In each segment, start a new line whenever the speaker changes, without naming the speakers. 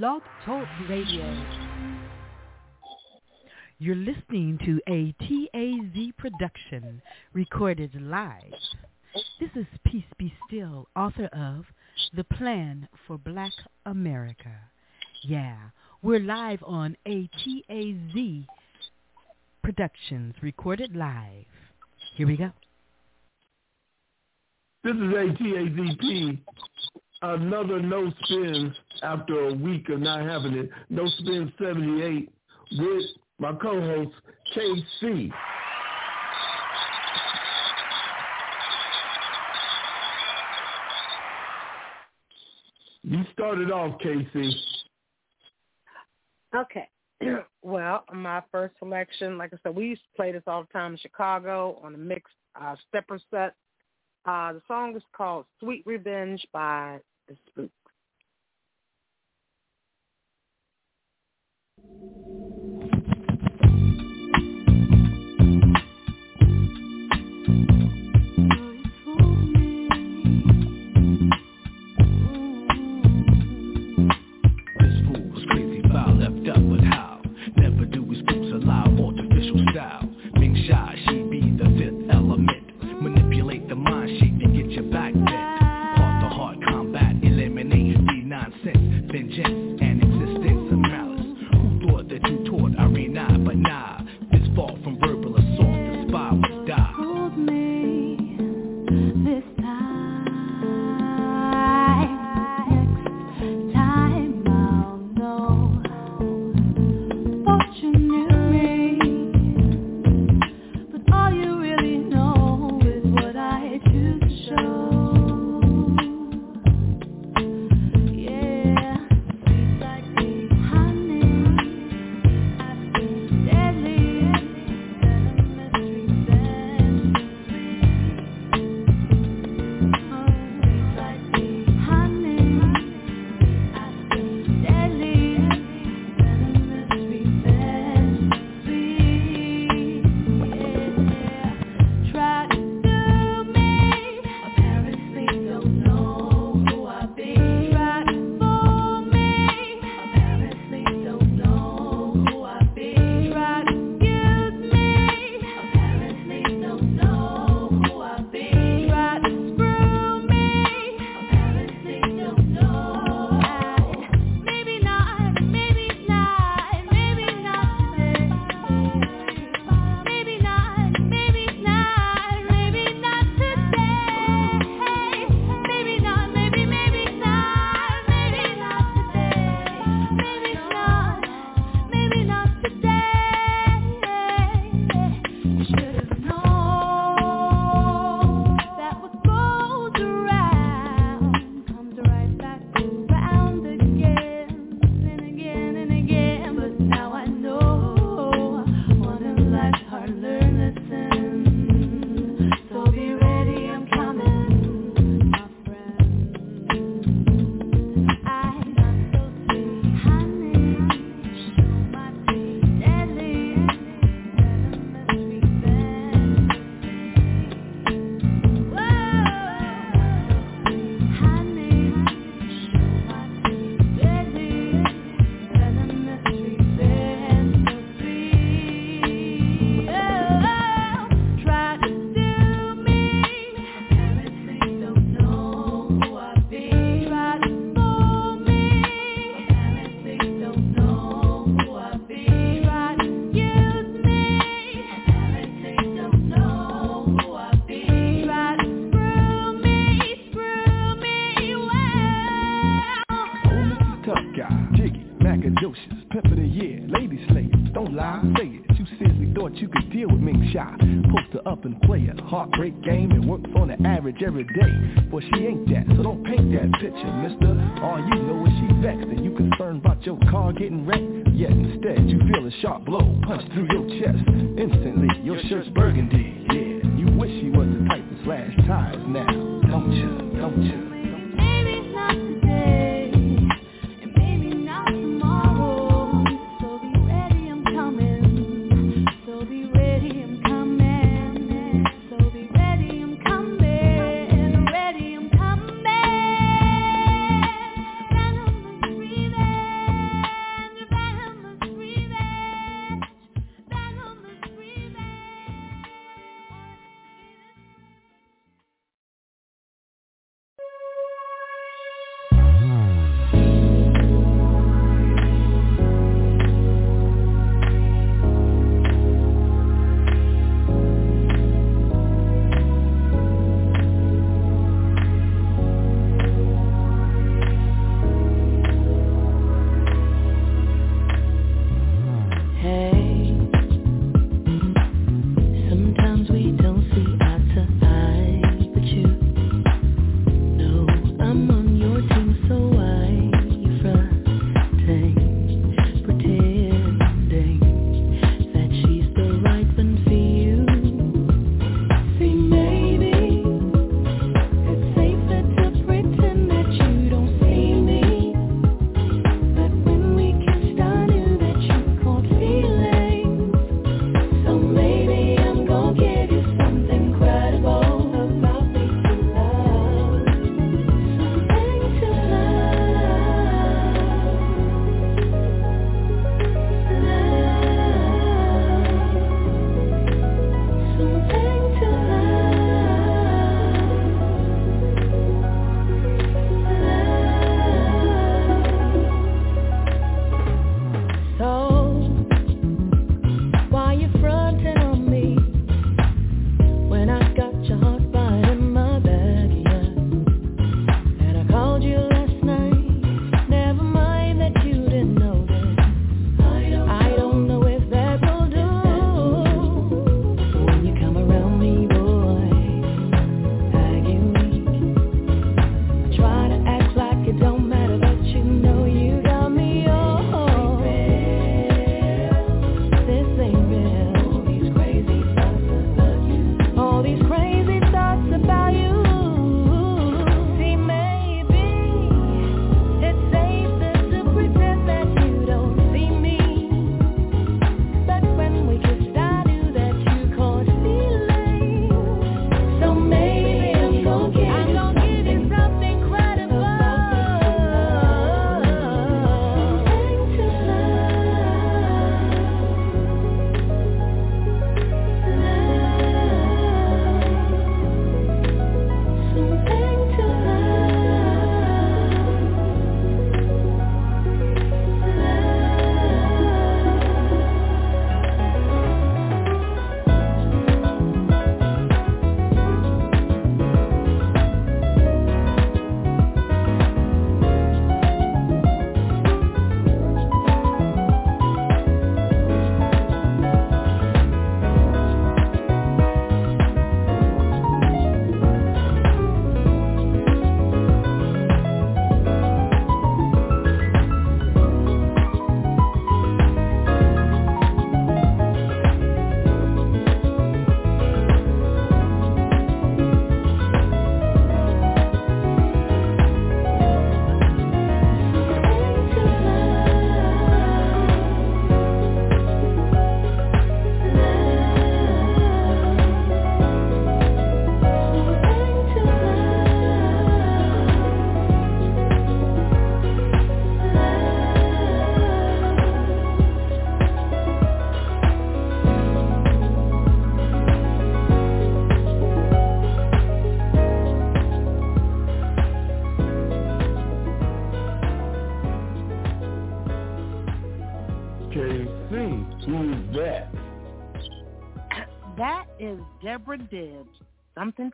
Blog Talk Radio. You're listening to a TAZ production recorded live. This is Peace Be Still, author of The Plan for Black America. Yeah, we're live on ATAZ Productions, recorded live. Here we go.
This is ATAZP. Another no spins after a week of not having it. No spin 78 with my co-host KC. You started off, KC.
Okay. well, my first selection, like I said, we used to play this all the time in Chicago on a mixed uh, stepper set. Uh, the song is called Sweet Revenge by The Spooks.
Yeah.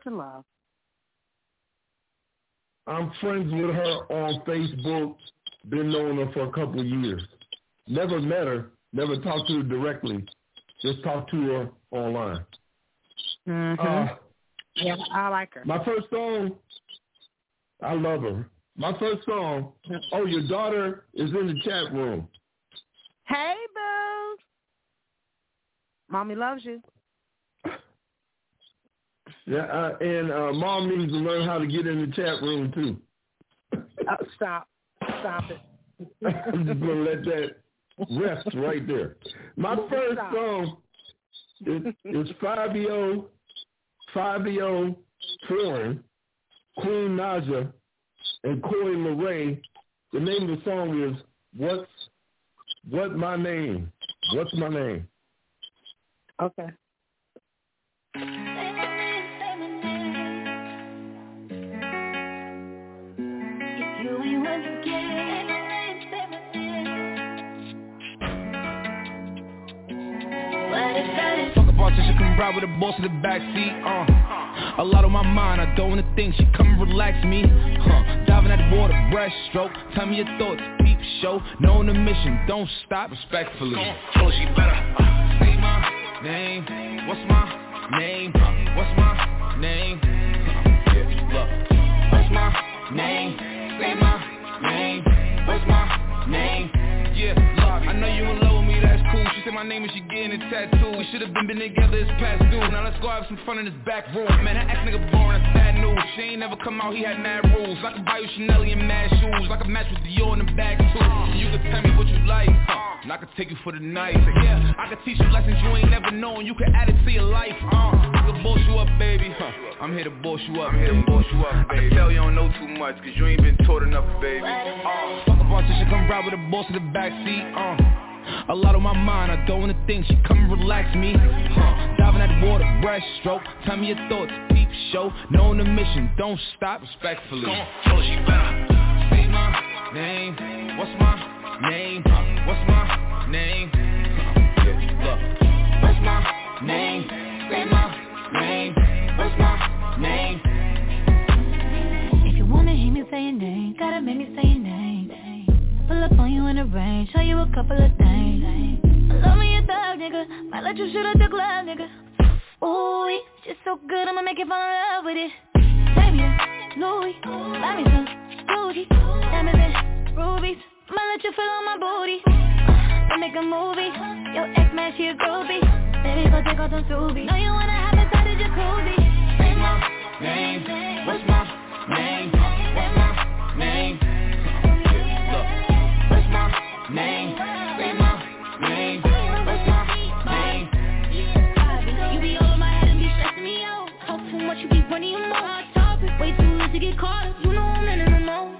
To love.
I'm friends with her on Facebook. Been knowing her for a couple of years. Never met her. Never talked to her directly. Just talked to her online.
Mm-hmm. Uh, yeah, I like her.
My first song, I love her. My first song, oh, your daughter is in the chat room.
Hey, boo. Mommy loves you.
Yeah, uh, and uh, mom needs to learn how to get in the chat room too.
oh, stop, stop it.
I'm just gonna let that rest right there. My first stop. song is, is Fabio, Fivio Foreign, Queen Naija, and Coi Leray. The name of the song is "What's What My Name." What's my name?
Okay.
Politician come ride with a boss in the backseat, uh A lot on my mind, I don't wanna think She come and relax me, huh Diving at the water, breaststroke Tell me your thoughts, peep show Knowing the mission, don't stop Respectfully Oh, she better uh, Say my name What's my name? Uh, what's my name? Uh, yeah, look What's my name? Say my name What's my name? Yeah, look I know you in love say my name and she getting a tattoo. We should've been been together, it's past due Now let's go have some fun in this back room. Man, that ex nigga boring, that's bad news. She ain't never come out, he had mad rules. I could buy you Chanel and mad shoes. I could match with Dior in the bag too. You could tell me what you like, huh? And I could take you for the night. Yeah, I could teach you lessons you ain't never known. You could add it to your life, uh I could boss you up, baby, huh? I'm here to boss you up, I'm here to boss you up, baby. I can tell you don't know too much, cause you ain't been taught enough, baby. Uh, Fuck a boss, she come ride with a boss in the backseat, uh a lot on my mind, I don't wanna think She come and relax me huh. Diving at the water, breaststroke Tell me your thoughts, peep show Knowing the mission, don't stop Respectfully Come on, tell she better Say my name What's my name? What's my name? Look What's my name? Say my name What's my name?
If you wanna hear me say your name Gotta make me say your name Pull up on you in the rain, show you a couple of things. Love me a thug, nigga. Might let you shoot at the club, nigga. Ooh, just so good, I'ma make you fall in love with it. Baby, Louis, buy me some Gucci. Diamonds and rubies. Might let you feel on my booty. Uh, make a movie. Your ex man, she a groovy Baby, go take off them Subies Know you wanna have inside the jacuzzi.
Say my name,
running your. Topic, way too late to get caught up. You know I'm in the mode.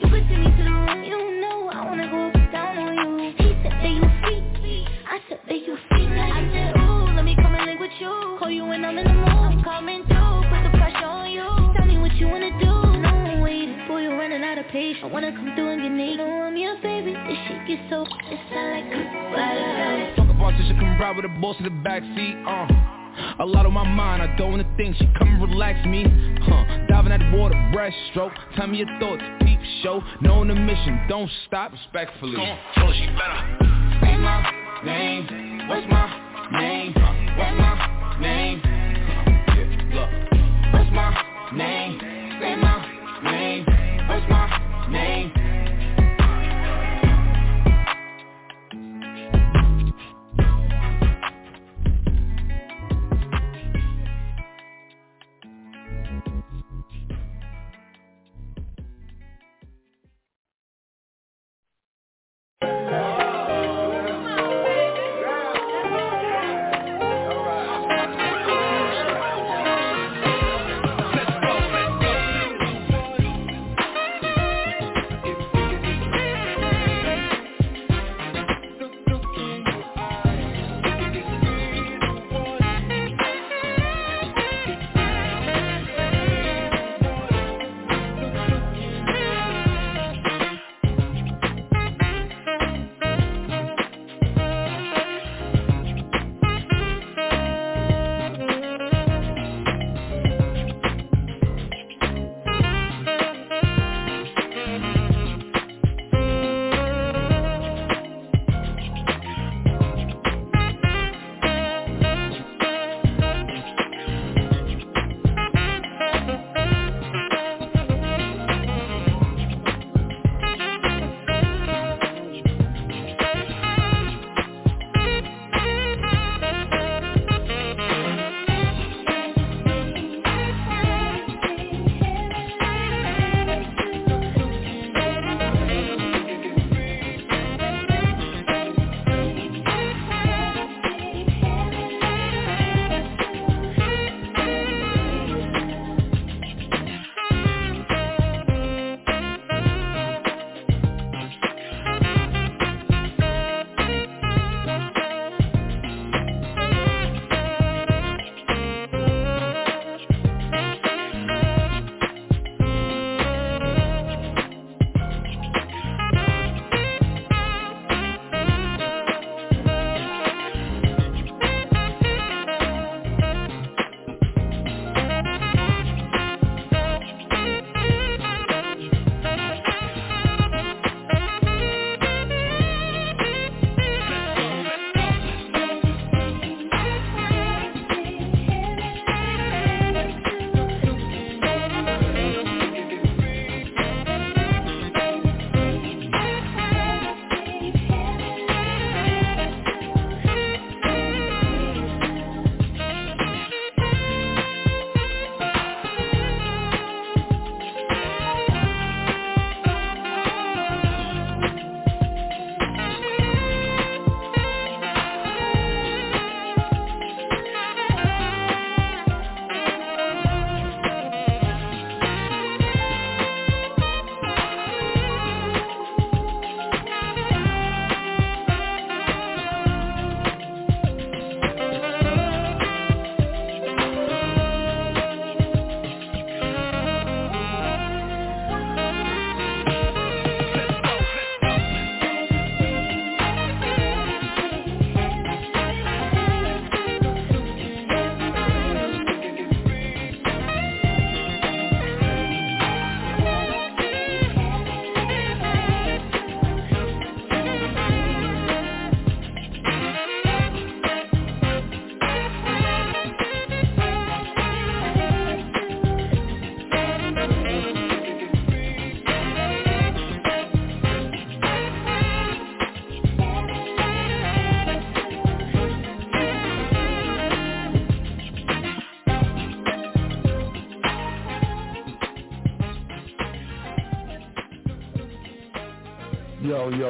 You could send me to the room. You know I wanna go down on you. He said that you freak. I said that you freak. I said, ooh, let me come and link with you. Call you when I'm in the mood. I'm coming through. Put the pressure on you. Tell me what you wanna do. No, I'm waiting for you, running out of patience. I wanna come through and get naked. You know I'm your baby. This shit gets so it sound like
Fuck a politician, come ride with a boss in the backseat, uh A lot on my mind, I don't wanna think She come and relax me, huh Diving at the water, breaststroke Tell me your thoughts, peep show Knowing the mission, don't stop Respectfully Come on, tell she better Say my name What's my name? What's my name? Look What's my name? Say my name What's my name?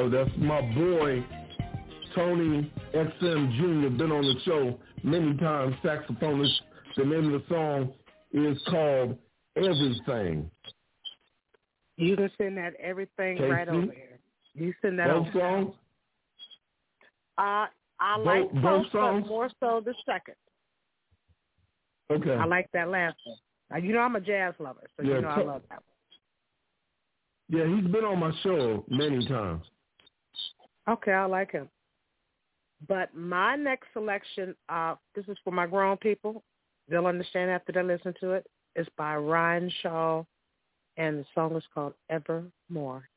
That's my boy, Tony Exum Jr. Been on the show many times, saxophonist. The name of the song is called Everything.
You can send that everything
KC?
right over here. You send that
Both
over.
songs?
Uh, I
Both-
like
both
both, but
songs?
more so the second.
Okay.
I like that last one. Now, you know I'm a jazz lover, so
Yeah,
you know I love that one.
Yeah, he's been on my show many times.
Okay, I like him. But my next selection, uh, this is for my grown people. They'll understand after they listen to it. It's by Ryan Shaw, and the song is called Evermore.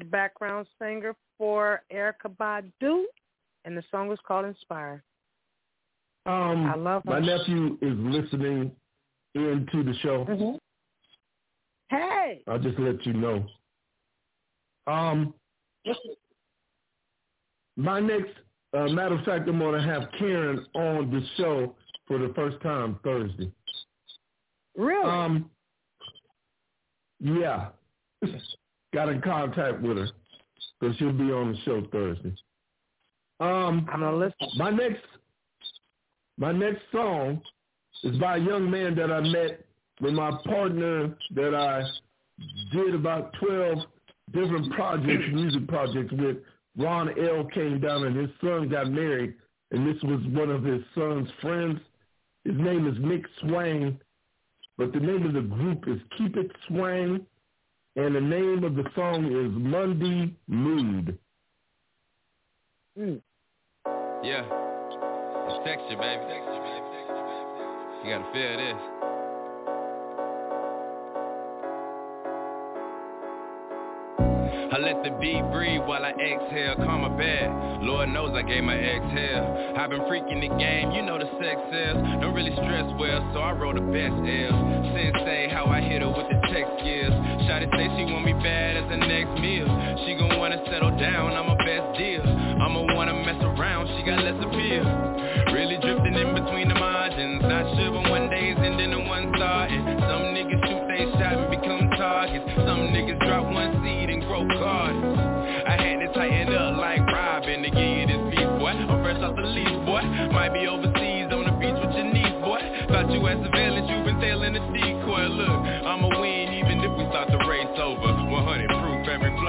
The background singer for Erykah Badu, and the song was called Inspire.
Um,
I love her.
My nephew is listening into the show.
Mm-hmm. Hey.
I'll just let you know. Um, my next, uh, matter of fact, I'm going to have Karen on the show for the first time Thursday.
Really?
Um, yeah. Got in contact with her, because she'll be on the show Thursday. Um,
I'm gonna listen.
My next, my next song is by a young man that I met with my partner that I did about twelve different projects, music projects with. Ron L came down and his son got married, and this was one of his son's friends. His name is Mick Swain, but the name of the group is Keep It Swang, and the name of the song is Monday Mood.
Mm.
Yeah. It's texture, baby. You gotta feel this. I let the beat breathe while I exhale, calm my bed. Lord knows I gave my exhale. I've been freaking the game, you know the sex sells. Don't really stress well, so I roll the best L's. Sensei, how I hit her with the text skills. Shotty say she want me bad as the next meal. She gon' wanna settle down, I'm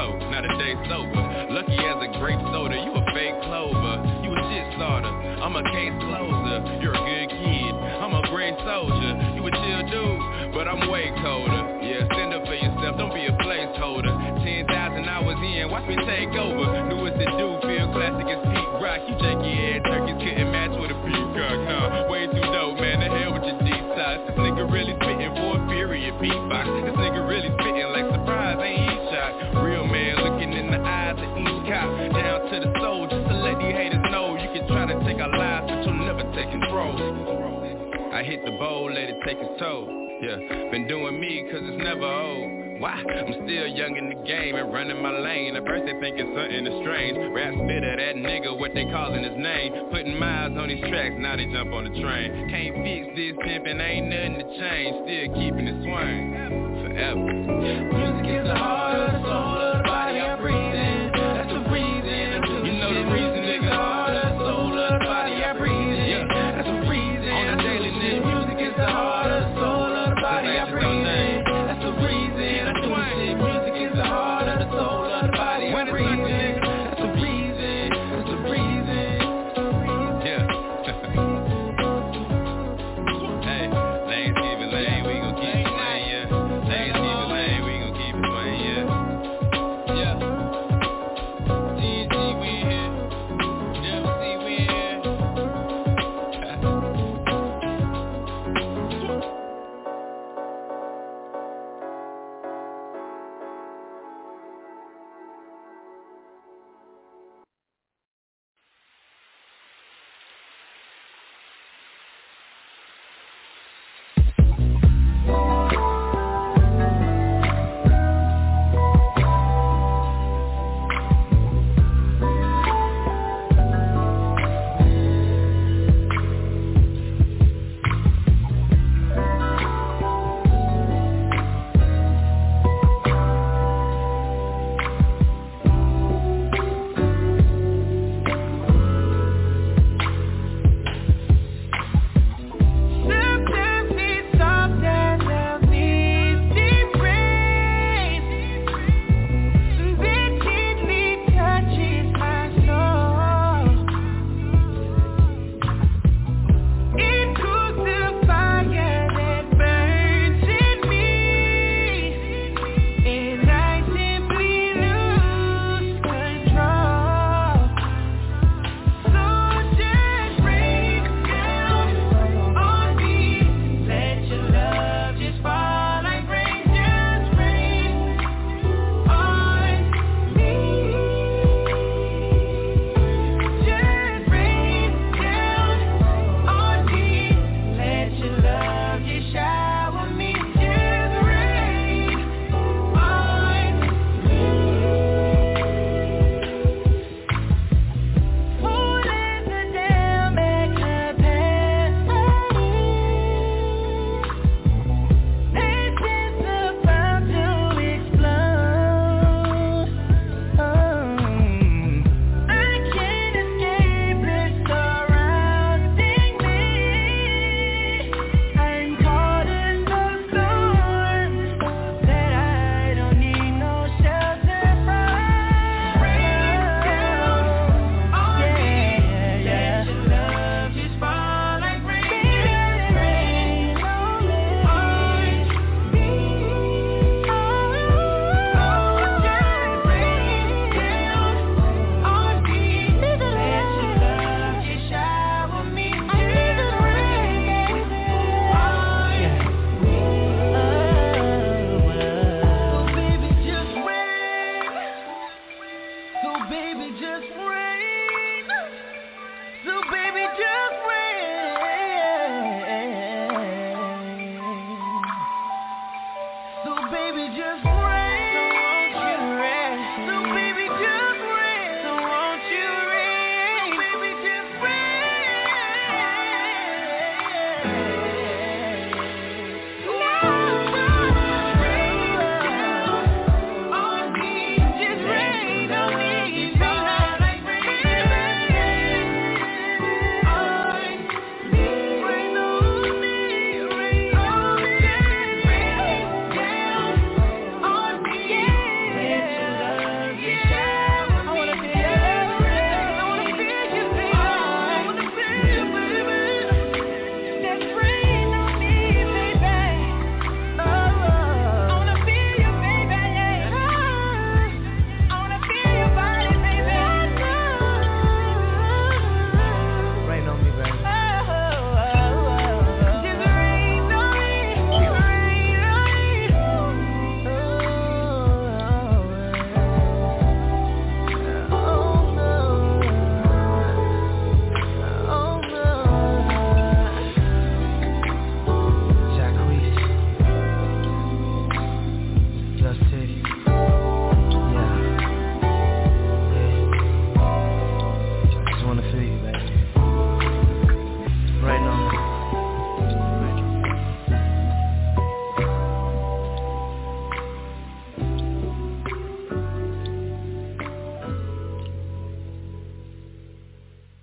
flow, not a day sober. Lucky as a grape soda, you a fake clover. You a shit starter, I'm a case closer. You're a good kid, I'm a great soldier. You a chill dude, but I'm way colder. Yeah, stand up for yourself, don't be a placeholder. 10,000 hours in, watch me take over. Knew what to do, feel classic as Pete Rock. You janky ass turkeys couldn't the soul, just to let these haters know you can try to take our lives, but you'll never take control. I hit the bowl, let it take its toll. Yeah, been doing me cause it's never old. Why? I'm still young in the game and running my lane. At first they think it's something that's strange. Rap spit spitter, that nigga, what they calling his name. Putting miles on these tracks, now they jump on the train. Can't fix this pimpin', ain't nothing to change. Still keeping it swing forever. Music is the heart of the soul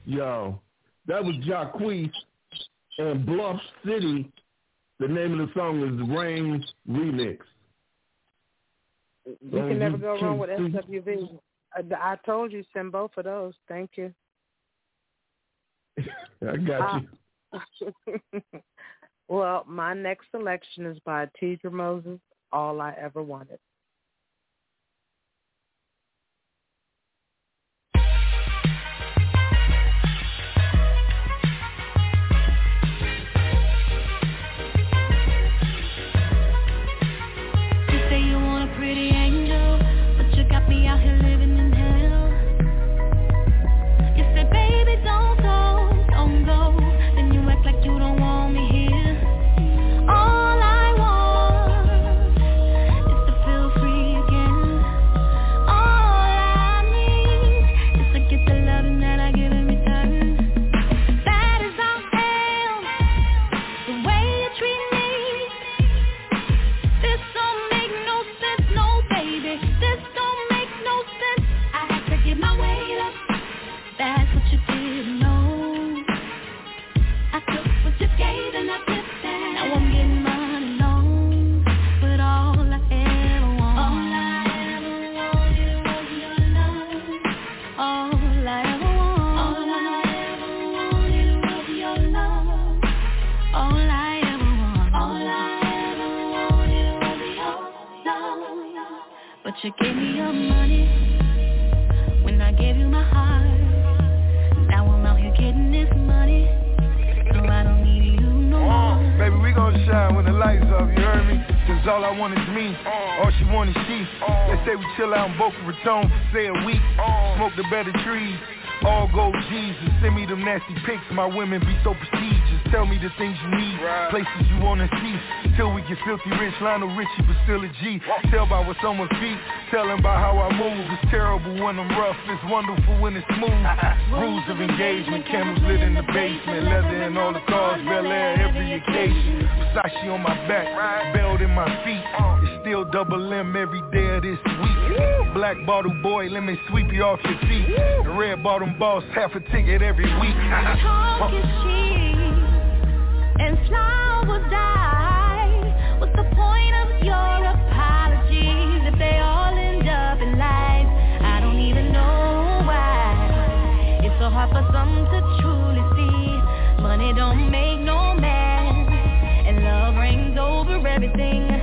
Yo,
that was Jacquees and Bluff City. The name of the song is Rain Remix.
You can never go wrong with SWV. I, uh, I told you send both of those. Thank you.
I got ah.
you. well, my next selection is by Teedra Moses, All I Ever Wanted.
You gave me your money when I gave you my heart. Now I'm out here getting this money, so I don't need you no more.
Baby, we gon' shine when the lights off, you heard me? Cause all I want is me, oh. all she want is she. They say we chill out in Boca Raton for say a week, oh. smoke the better trees. All gold Jesus, send me them nasty pics. My women be so prestigious. Tell me the things you need, places you wanna see. Till we get filthy rich, Lionel Richie, but still a G. Tell by what someone feet, tell them by how I move. It's terrible when I'm rough, it's wonderful when it's smooth. Rules of engagement, candles lit in the basement, leather in all the cars, Bel Air every occasion. Versace on my back, belt in my feet. It's still double M every day of this week. Black bottle boy, let me sweep you off your feet. The red bottom boss, half a ticket every week.
Talk is cheap, and flowers die. What's the point of your apologies if they all end up in lies? I don't even know why. It's so hard for some to truly see. Money don't make no man, and love reigns over everything.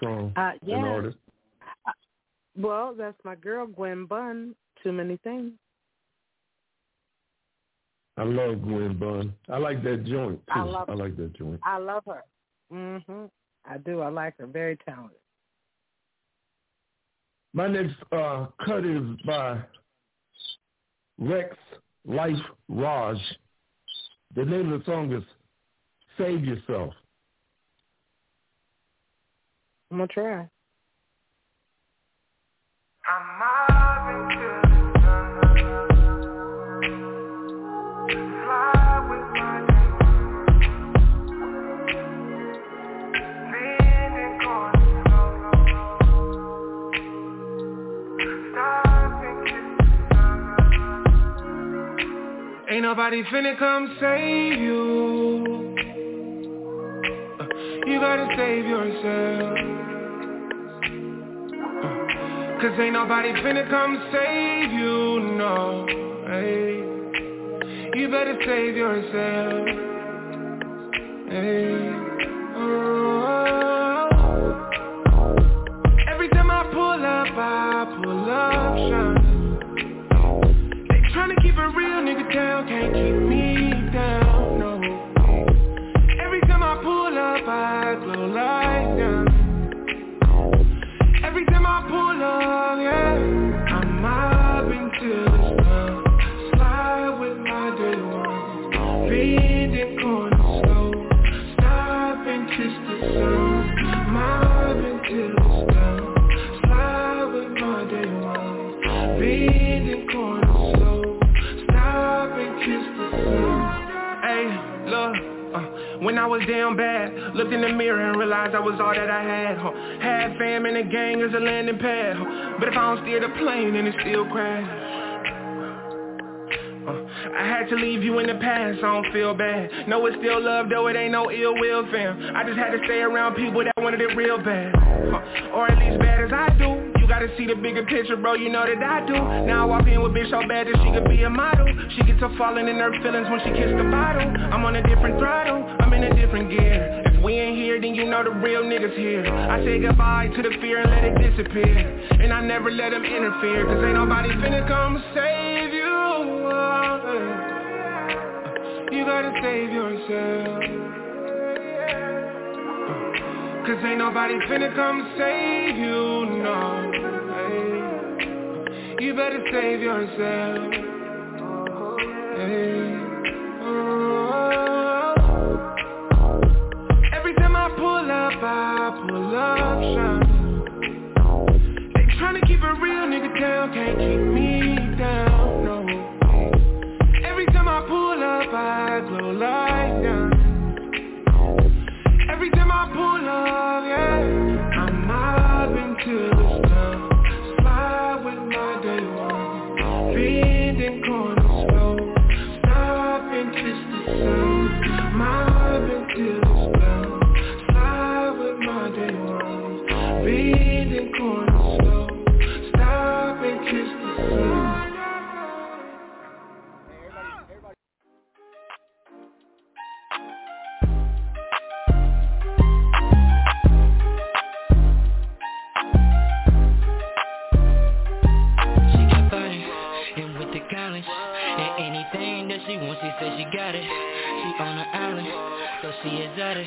Song,
uh, yeah.
artist.
Uh, well, that's my girl Gwen Bunn. Too many things.
I love Gwen Bunn. I like that joint too.
I, love
I like that joint.
I love her. Mhm. I do. I like her. Very talented.
My next uh, cut is by Rex Life Raj. The name of the song is Save Yourself.
I'm gonna try.
Ain't nobody finna come save you. Uh, you gotta save yourself. Cause ain't nobody finna come save you, no. Hey, you better save yourself. Hey, oh. In the mirror and realized I was all that I had. Huh. Had fam in the gang as a landing pad. Huh. But if I don't steer the plane, then it still crash. Uh, I had to leave you in the past, I don't feel bad Know it's still love though it ain't no ill will fam I just had to stay around people that wanted it real bad Or at least bad as I do You gotta see the bigger picture bro, you know that I do. Now I walk in with bitch so bad that she could be a model. She gets to falling in her feelings when she kiss the bottle. I'm on a different throttle, I'm in a different gear. If we ain't here then you know the real niggas here. I say goodbye to the fear and let it disappear. And I never let them interfere Cause ain't nobody finna come save you. You gotta save yourself Cause ain't nobody finna come save you, no hey. You better save yourself hey. oh. Every time I pull up, I pull up shine They tryna keep a real nigga down, can't keep me down, no Every time I pull up, I glow like. Every time I pull up, yeah, I'm mobbing till it's done. Slide with my day one, bending corners slow.
She said she got it. She on the island, so she is at it.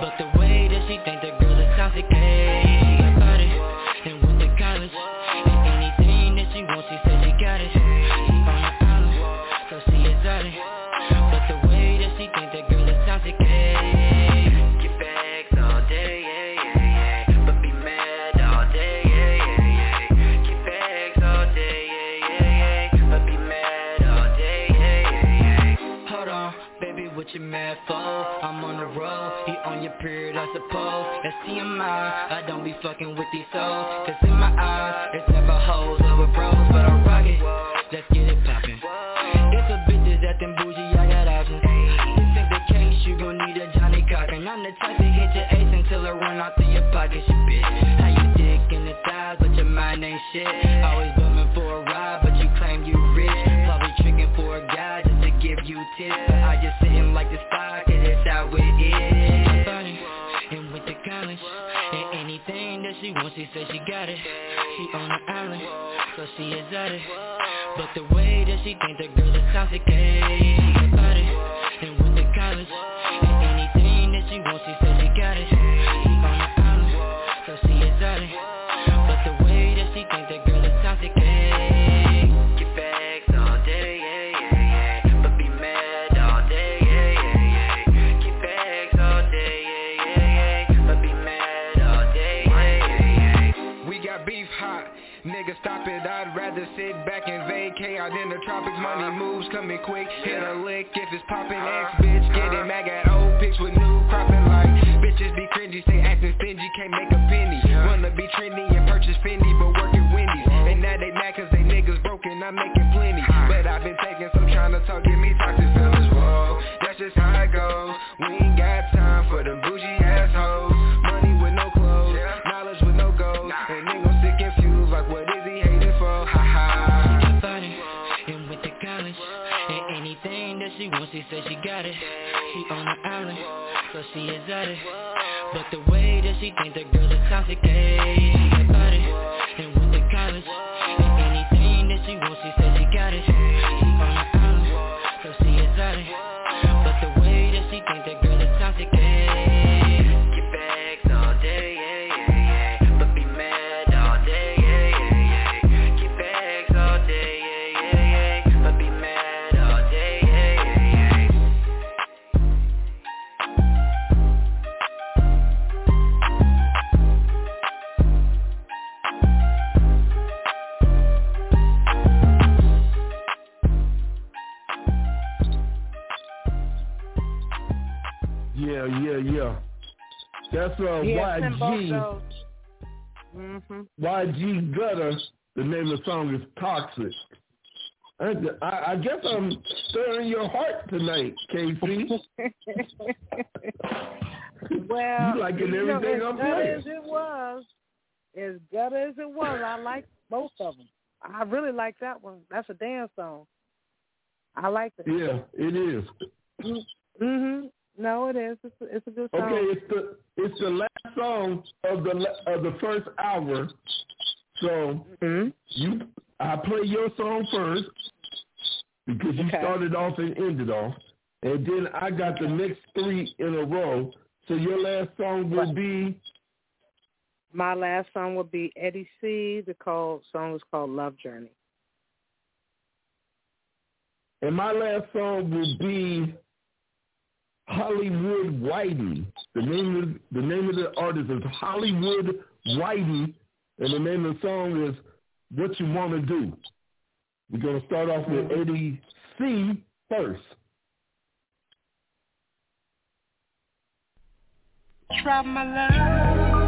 But the way that she think the girl is toxic, hey I suppose That's TMI, I don't be fucking with these souls. Cause in my eyes, it's never hoes over bros But I rock it, let's get it poppin' If a bitch is acting bougie, I got options This ain't the case, you gon' need a Johnnie Cochran I'm the type to hit your ace until it run out through your pockets, you bitch How you dick in the thighs, but your mind ain't shit. Always she said she got it. She on an island, so she it. But the way that she think the girl is toxic, hey
tropics Money uh-huh. moves coming quick, hit a lick. If it's poppin' X uh-huh. bitch get Getting mad at old pics with new cropping like Bitches be cringy, stay acting stingy, can't make a penny. Wanna be trendy and purchase Fendi but work at Wendy's. Uh-huh. And now they mad cause they niggas broken, I'm making plenty. But I've been taking some trying to talk, give me got
it. She on an island, is at it. But the way that she think the girl is toxic, hey
That's uh,
Yeah, send both
YG.
Mhm.
YG Gutter. The name of the song is Toxic. I, I, I guess I'm stirring your heart tonight, KC.
well,
You liking
know,
everything
as
I'm playing.
as it was, as gutter as it was, I like both of them. I really like that one. That's a dance song. I like it.
Yeah, it is.
Mhm. No, it is. It's a, it's a good song.
Okay, it's the it's the last song of the of the first hour. So mm-hmm. you, I play your song first because you
Okay.
started off and ended off, and then I got the next three in a row. So your last song will be
My last song will be Eddie C. The called song is called Love Journey.
And my last song will be Hollywood Whitey. The name of the name of the artist is Hollywood Whitey, and the name of the song is What You Want to Do. We're gonna start off with mm-hmm. Eddie C first.
Try my love.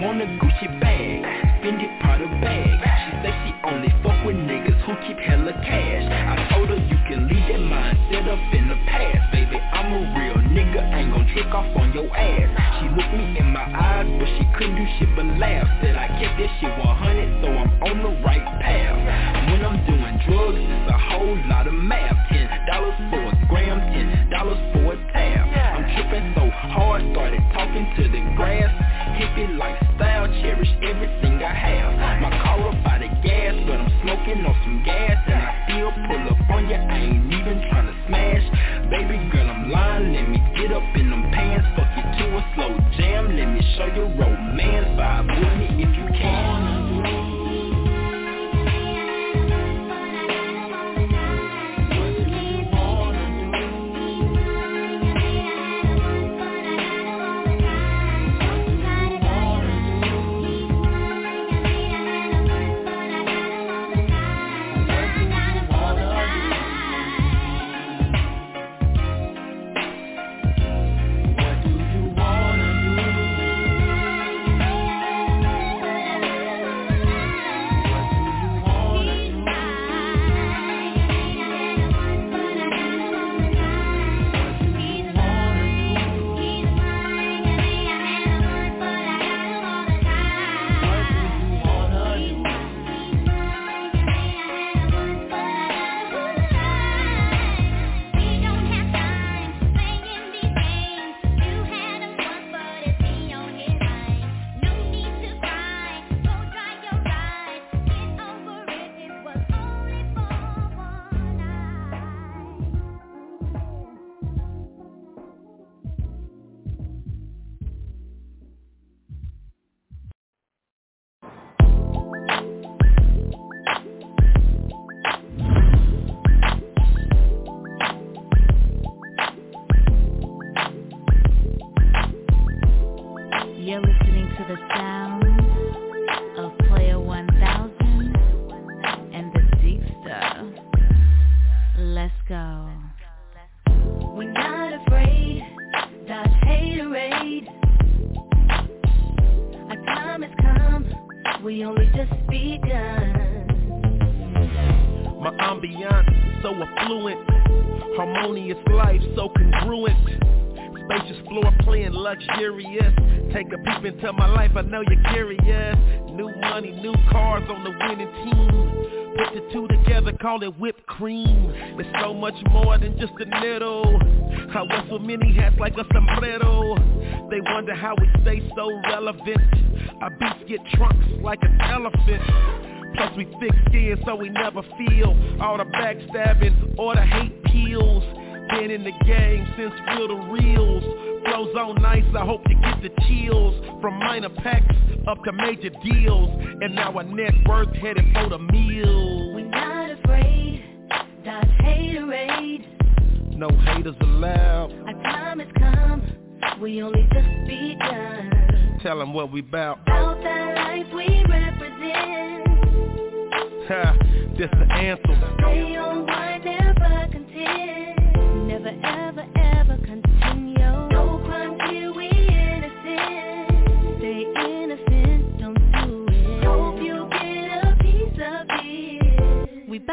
Wanna Gucci back relevant. Our beats get trunks like an elephant. Plus we thick skin so we never feel all the backstabbing or the hate peels. Been in the game since real to reels. Flows on nice, I hope you get the chills. From minor packs up to major deals. And now our net worth headed for the meal.
We're not afraid, dodge haterade.
No haters allowed.
Our time has come, we only just begun.
Tell them what we bout.
About that life we represent.
Ha, this the anthem.
Stay on why never contend. Never ever ever continue.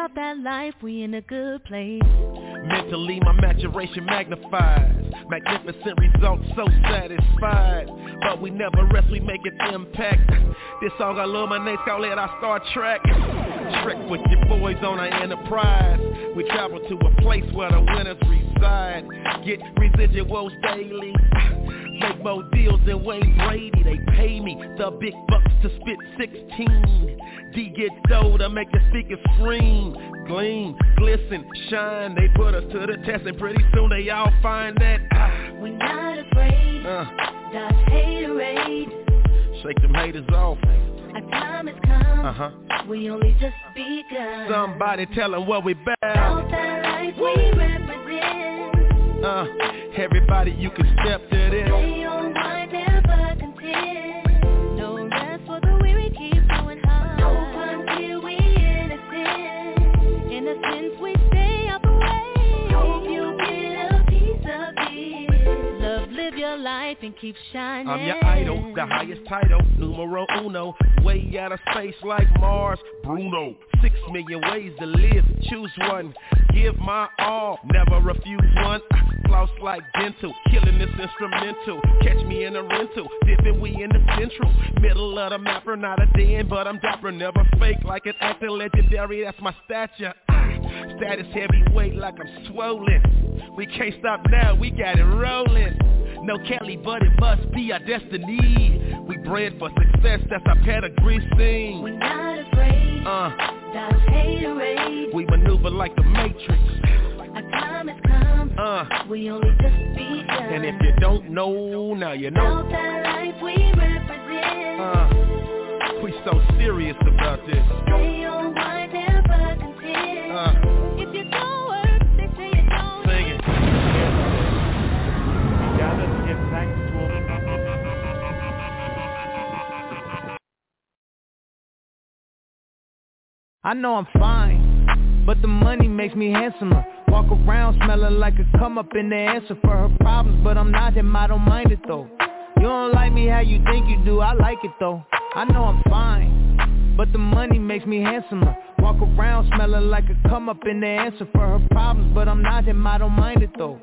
We that life, we in a good place.
Mentally my maturation magnifies. Magnificent results so satisfied. But we never rest, we make an impact. This song illuminates, call it our Star Trek. Trek with your boys on our enterprise. We travel to a place where the winners reside. Get residuals daily Make more deals than Wayne Brady. They pay me the big bucks to spit 16 D get dough to make the speakers scream. Gleam, glisten, shine. They put us to the test and pretty soon they all find that ah,
We're not afraid,
uh,
dodge haterade.
Shake them haters off.
Our time has come,
Uh-huh.
We only just begun.
Somebody tell them what we
About
bout
that life we represent.
Uh, Everybody you can step to this
life and keep shining.
I'm your idol, the highest title, numero uno Way out of space like Mars, Bruno Six million ways to live, choose one Give my all, never refuse one floss like dental, killing this instrumental. Catch me in a rental, dipping we in the central. Middle of the mapper, not a den, but I'm dapper. Never fake like an actor legendary, that's my stature. Ah, status heavyweight like I'm swollen. We can't stop now, we got it rolling. No Kelly, but it must be our destiny. We bred for success, that's our pedigree scene.
We're not afraid.
Uh,
God's haterade.
we maneuver like the Matrix.
Our time has come.
Uh,
We only just begun.
and if you don't know, now you know.
Know that life we represent.
Uh, we so serious about this.
Stay on one, never content.
Uh,
I know I'm fine, but the money makes me handsomer. Walk around smelling like a come up in the answer for her problems, but I'm not him, I don't mind it though. You don't like me how you think you do, I like it though. I know I'm fine, but the money makes me handsomer. Walk around smelling like a come up in the answer for her problems, but I'm not him, I don't mind it though.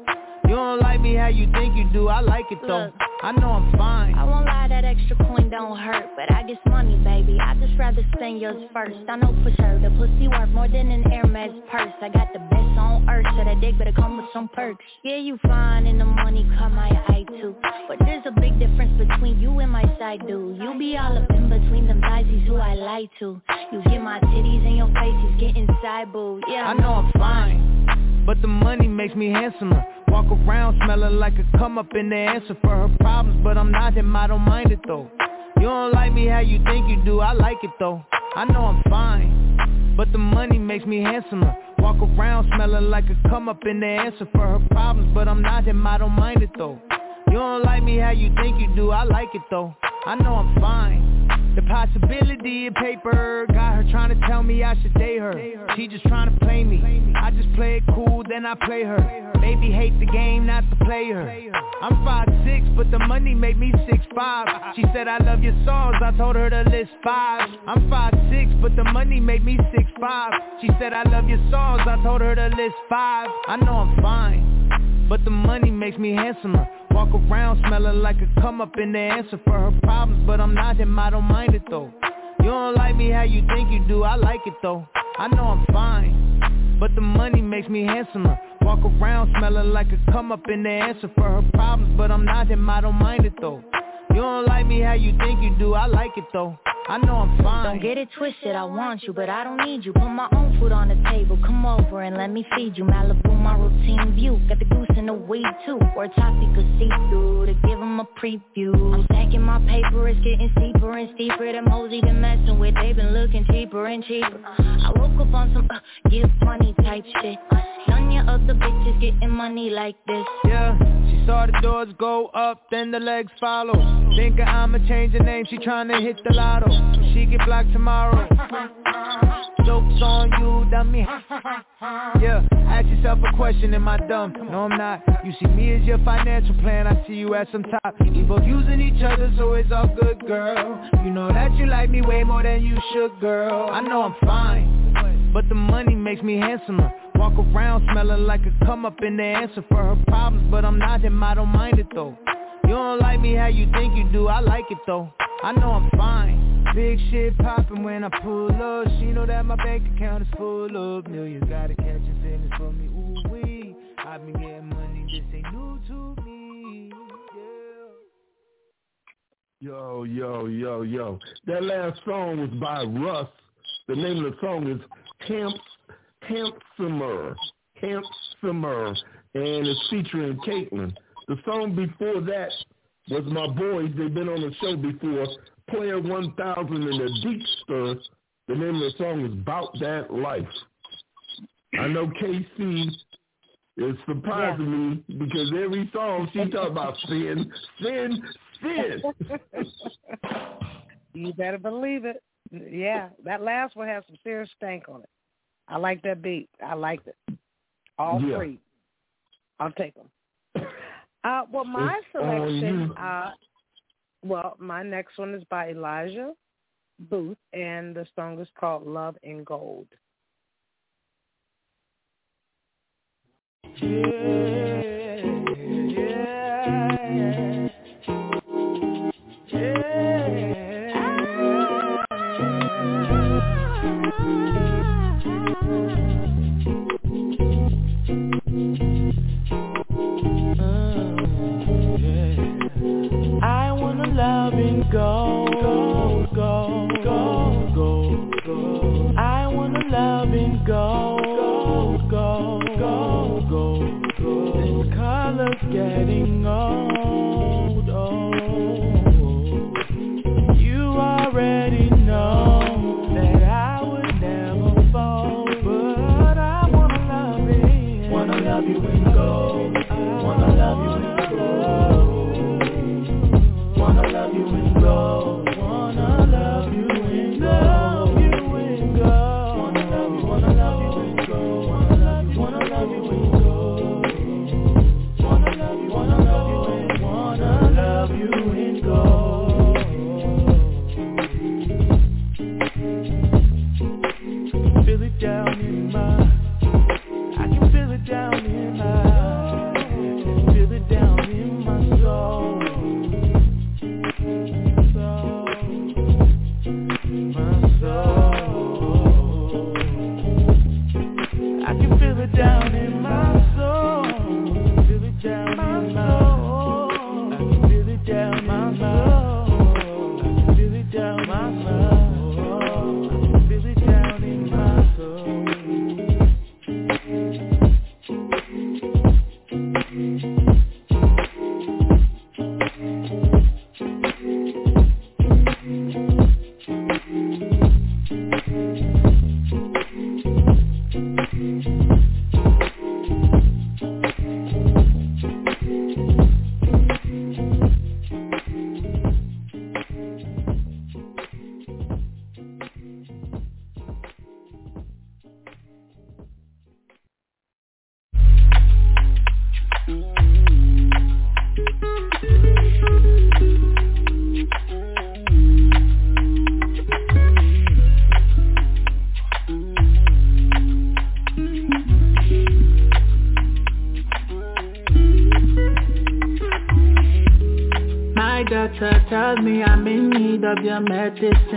You don't like me how you think you do, I like it though.
Look.
I know I'm fine.
I won't lie, that extra coin don't hurt, but I get money, baby. I just rather spend yours first. I know for sure the pussy worth more than an Hermes purse. I got the best on earth, so that dick better come with some perks. Yeah, you fine and the money come my eye too, but there's a big difference between you and my side dude. You be all up in between them thighs, he's who I lie to. You get my titties in your face, he's getting side boo. Yeah,
I know I'm fine, but the money makes me handsomer. Walk around smelling like a come up in the answer for her problems, but I'm not him, I don't mind it though. You don't like me how you think you do, I like it though. I know I'm fine, but the money makes me handsomer. Walk around smelling like a come up in the answer for her problems, but I'm not him, I don't mind it though. You don't like me how you think you do, I like it though. I know I'm fine. The possibility of paper got her trying to tell me I should date her. She just trying to play me. I just play it cool, then I play her. Baby hate the game, not the player. I'm five six, but the money made me six five. She said I love your songs, I told her to list five. I'm five six, but the money made me six five. She said I love your songs, I told her to list five. I know I'm fine, but the money makes me handsomer. Walk around smelling like a come up in the answer for her problems, but I'm not him, I don't mind it though. You don't like me how you think you do, I like it though. I know I'm fine, but the money makes me handsomer. Walk around smelling like a come up in the answer for her problems, but I'm not him, I don't mind it though. You don't like me how you think you do, I like it though. I know I'm fine.
Don't get it twisted, I want you, but I don't need you. Put my own food on the table, come over and let me feed you. Malibu, my routine view. Got the goose and the weed too. Or top you could see through to give 'em a preview. I'm stacking my paper, it's getting steeper and steeper. Them hoes even messing with, they been looking cheaper and cheaper. I woke up on some uh, give money type shit. None of your other bitches getting money like this.
Yeah, saw the doors go up, then the legs follow. Thinking I'ma change the name, she tryna hit the lotto. She get blocked tomorrow. Jokes on you, dummy. Yeah, ask yourself a question, am I dumb? No, I'm not. You see me as your financial plan, I see you at some top. We both using each other, so it's all good, girl. You know that you like me way more than you should, girl. I know I'm fine, but the money makes me handsomer. Walk around smelling like a come up in the answer for her problems, but I'm not him, I don't mind it though. You don't like me how you think you do, I like it though. I know I'm fine. Big shit poppin' when I pull up. She know that my bank account is full of millions. Gotta catch a feelings for me, ooh wee. I've been getting money, this ain't new to me.
Yo, yo, yo, yo. That last song was by Russ. The name of the song is Camp Handsomer. Handsomer. And it's featuring Ktlyn. The song before that was my boys. They've been on the show before. Player 1000 and the Deep Stir. The name of the song is About That Life. I know KC is surprising me because every song she talk about sin, sin, sin.
You better believe it. Yeah, that last one has some serious stank on it. I like that beat. I like it. All
Yeah.
three. I'll take them. Uh, well, my
It's
selection,
you.
uh, well, my next one is by Elijah Booth, and the song is called Love in Gold.
Yeah.
Feel it down in my need at your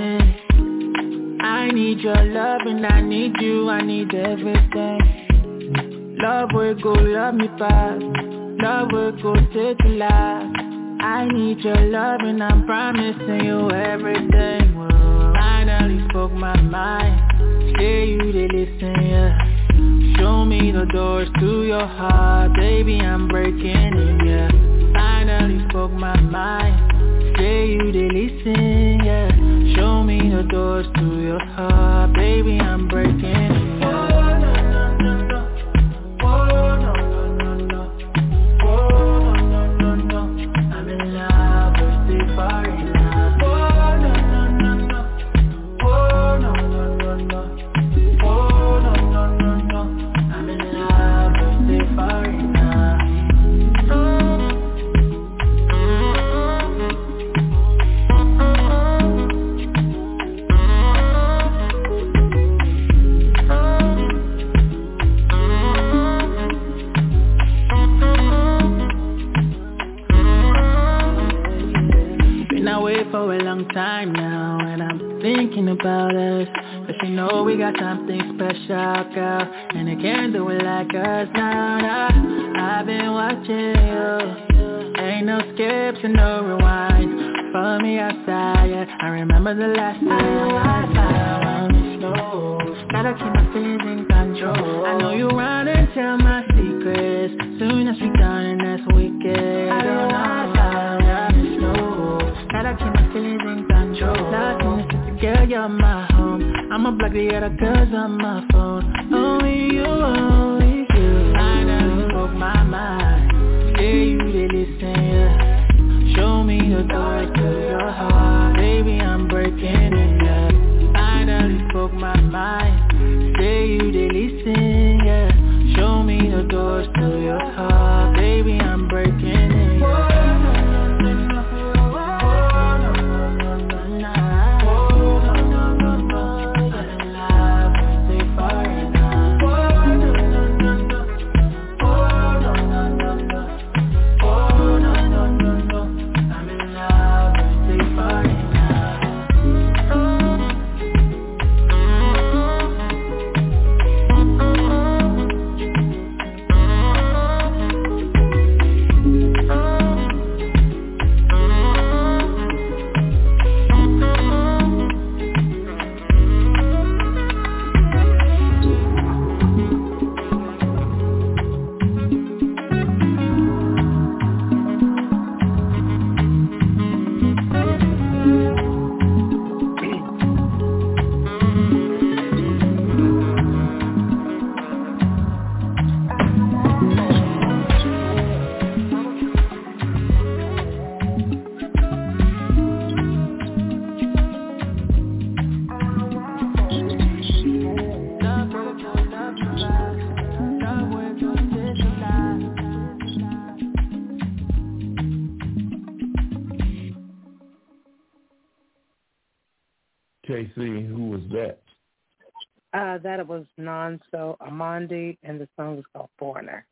Alfonso Amandi, and the song was called Foreigner.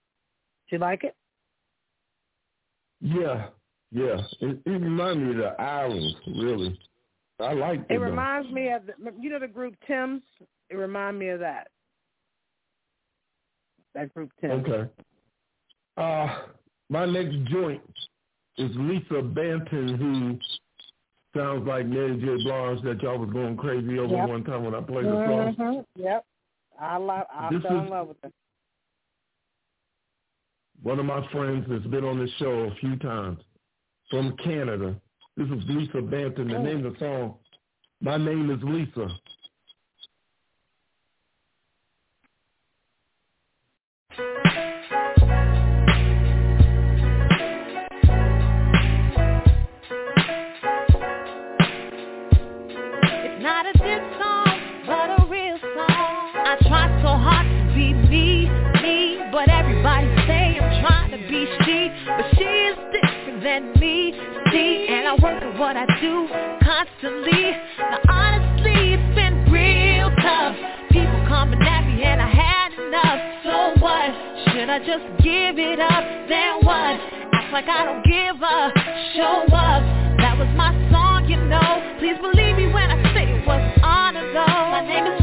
Do you like it?
Yeah, yeah. It, it reminds me of the islands, really. I like it.
It reminds me of, the, you know the group Tim's? It reminds me of that. That group Tim.
Okay. Uh, my next joint is Lisa Banton, who sounds like Mary J. Blige that y'all was going crazy over
yep.
one time when I played the
mm-hmm.
song.
Yep. I love. I
this
fell in love with her.
One of my friends that's been on this show a few times from Canada. This is Lisa Banton. The name of the song, My Name is Lisa.
let me see And I work at what I do constantly Now honestly, it's been real tough People coming at me and I had enough So what? Should I just give it up? Then what? Act like I don't give a Show up That was my song, you know Please believe me when I say it was on and low My name is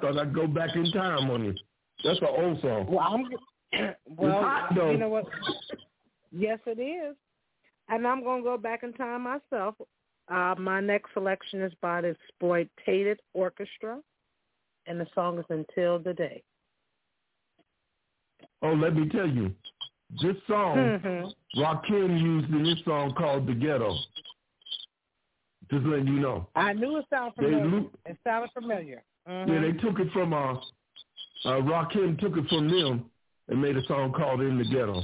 thought I'd go back in time on you. That's an old song.
Well, I'm, well you know what? Yes, it is. And I'm going to go back in time myself. Uh, my next selection is by the Exploitated Orchestra, and the song is Until the Day.
Oh, let me tell you, this song,
mm-hmm.
Rakim used in this song called The Ghetto. Just letting you know.
I knew it sounded familiar.
Lo-
it sounded familiar. Mm-hmm.
Yeah, they took it from uh, uh, Rakim took it from them and made a song called "In the Ghetto."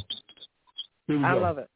I
go.
love it.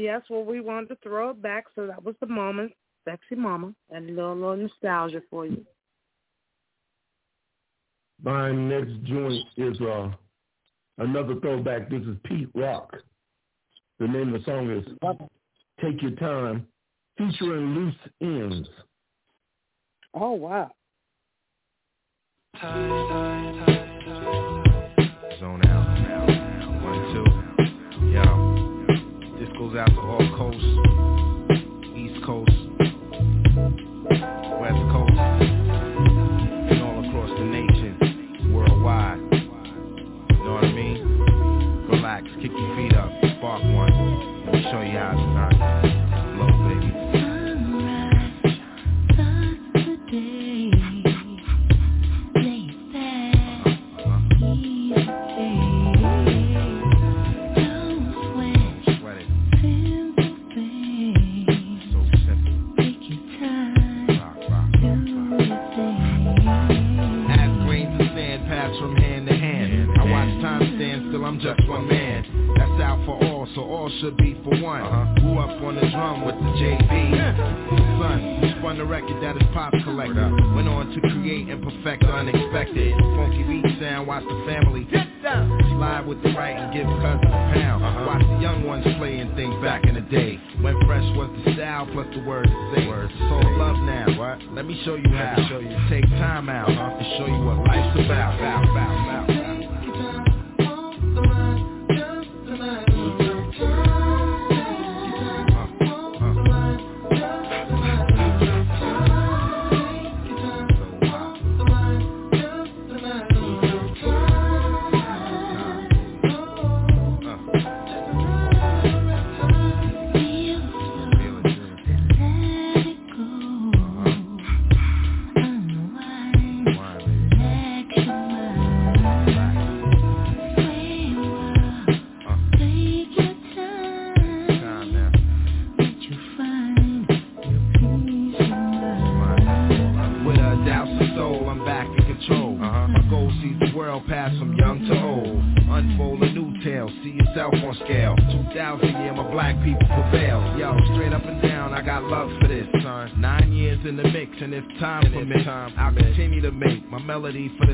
Yes, well, we wanted to throw it back, so that was the moment. Sexy Mama, and a little, little nostalgia for you.
My next joint is uh, another throwback. This is Pete Rock. The name of the song is Take Your Time, featuring Loose Ends.
Oh, wow.
Zone goes out to all coasts. East Coast. West Coast. And all across the nation. Worldwide. You know what I mean? Relax. Kick your feet up. Spark one. Let me show you how it's done. Pass from hand to hand. I watch time stand still, I'm just one man. So all should be for one. Grew up on the drum with the JB. Son, who spun the record that his pops collected. Went on to create and perfect the unexpected. Funky beat sound, watch the family. Slide with the right and give cousins a pound. Watch the young ones playing things back in the day. When fresh was the style plus the words to say. It's all love now. What? Let me show you how. Show you. Take time out to show you what life's about. Make for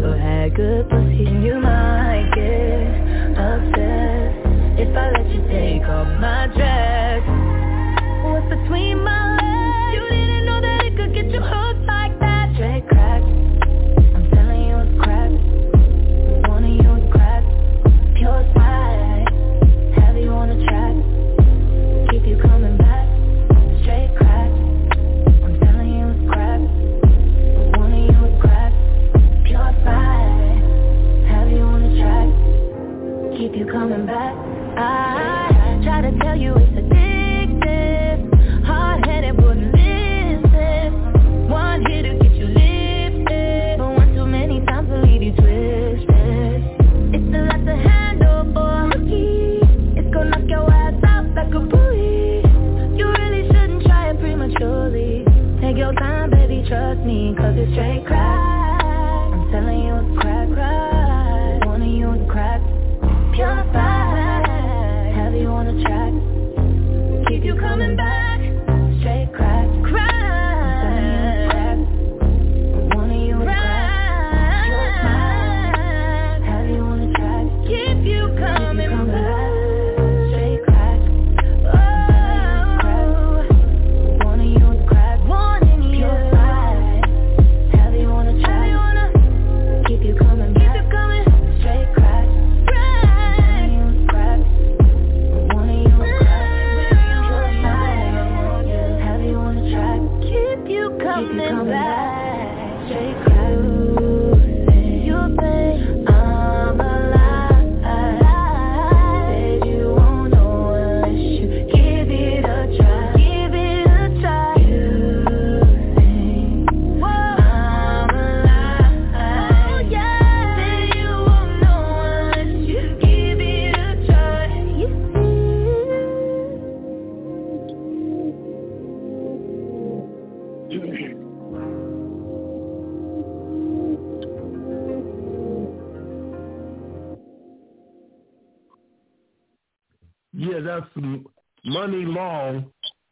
never had good pussy. You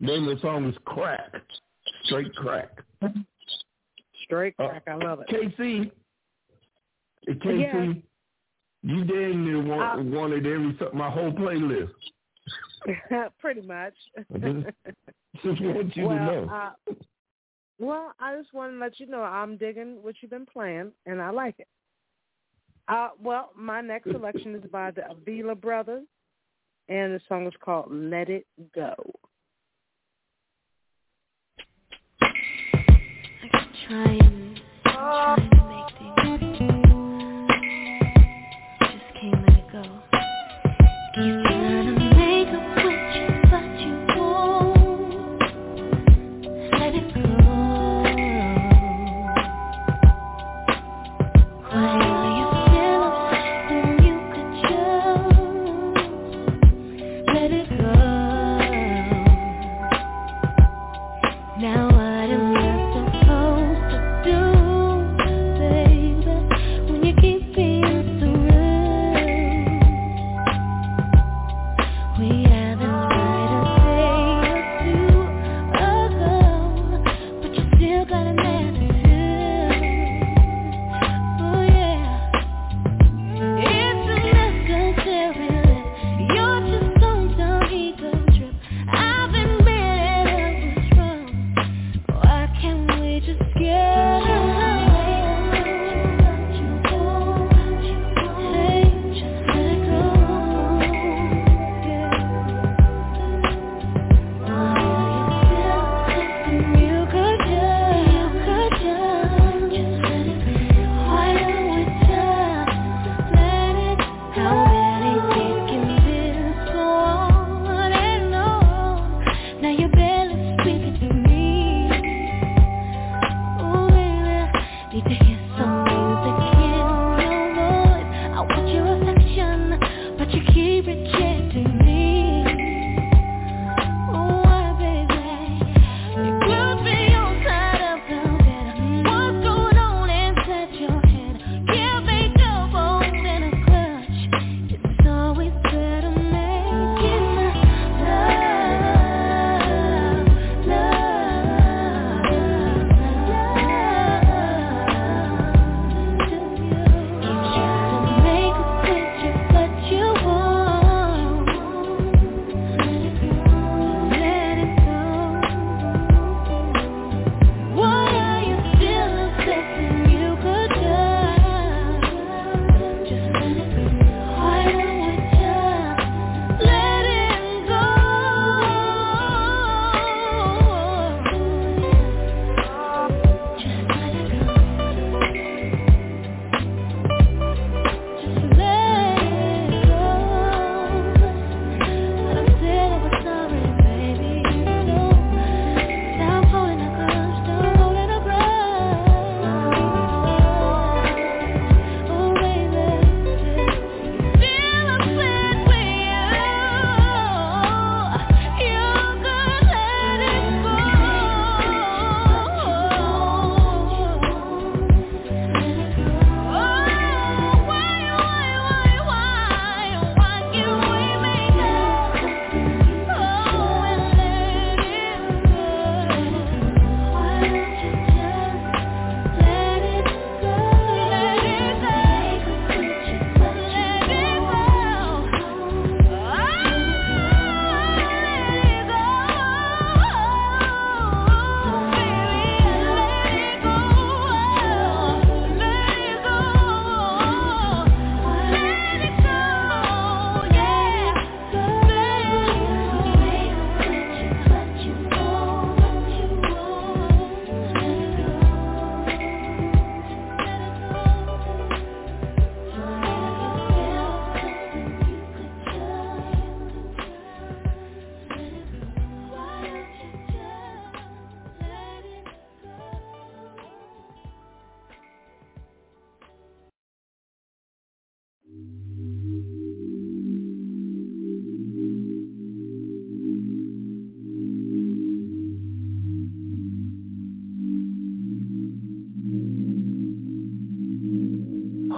Name of the song is Crack. Straight Crack.
Straight uh, Crack. Uh, I love it.
KC. KC. Yeah. You damn near want, uh, wanted every my whole playlist.
pretty much.
Mm-hmm. just want you
well,
to know.
Uh, well, I just want to let you know I'm digging what you've been playing, and I like it. Uh, well, my next selection is by the Avila Brothers, and the song is called "Let It Go."
trying, trying to make things. Just can't let it go.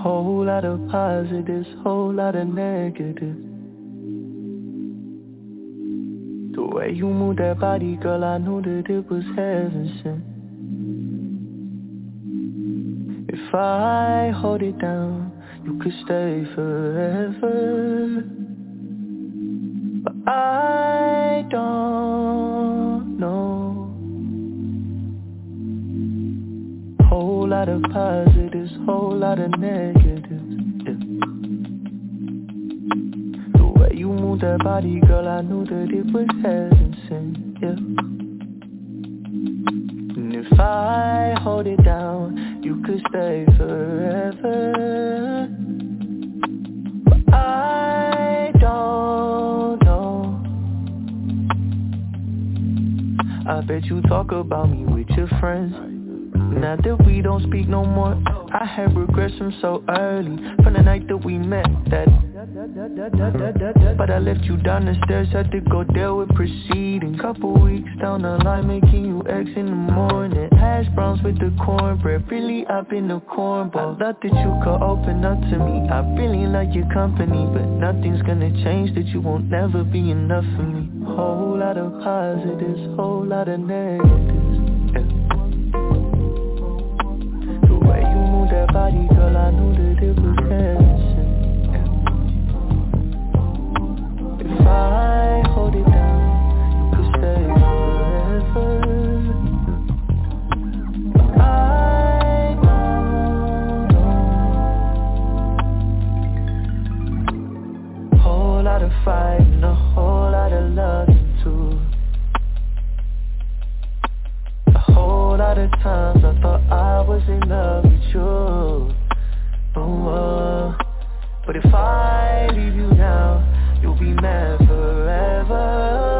Whole lot of positives, whole lot of negatives. The way you move that body, girl, I knew that it was heaven sent. If I hold it down, you could stay forever. But I don't lot of positives, whole lot of negatives. Yeah. The way you move that body, girl, I knew that it was heaven sent. Yeah. And if I hold it down, you could stay forever. But I don't know. I bet you talk about me with your friends. Now that we don't speak no more, I had regrets from so early, from the night that we met. That but I left you down the stairs, had to go there with proceeding. Couple weeks down the line, making you eggs in the morning. Hash browns with the cornbread, really up in the cornball. I thought that you could open up to me, I really like your company But nothing's gonna change, that you won't never be enough for me. Whole lot of positives, whole lot of negatives body, girl, I knew that it was If I hold it down, you could stay forever. Whole lot of fighting, a whole lot of loving too. A whole lot of times thought I was in love with you. Oh, uh, but if I leave you now you'll be mad forever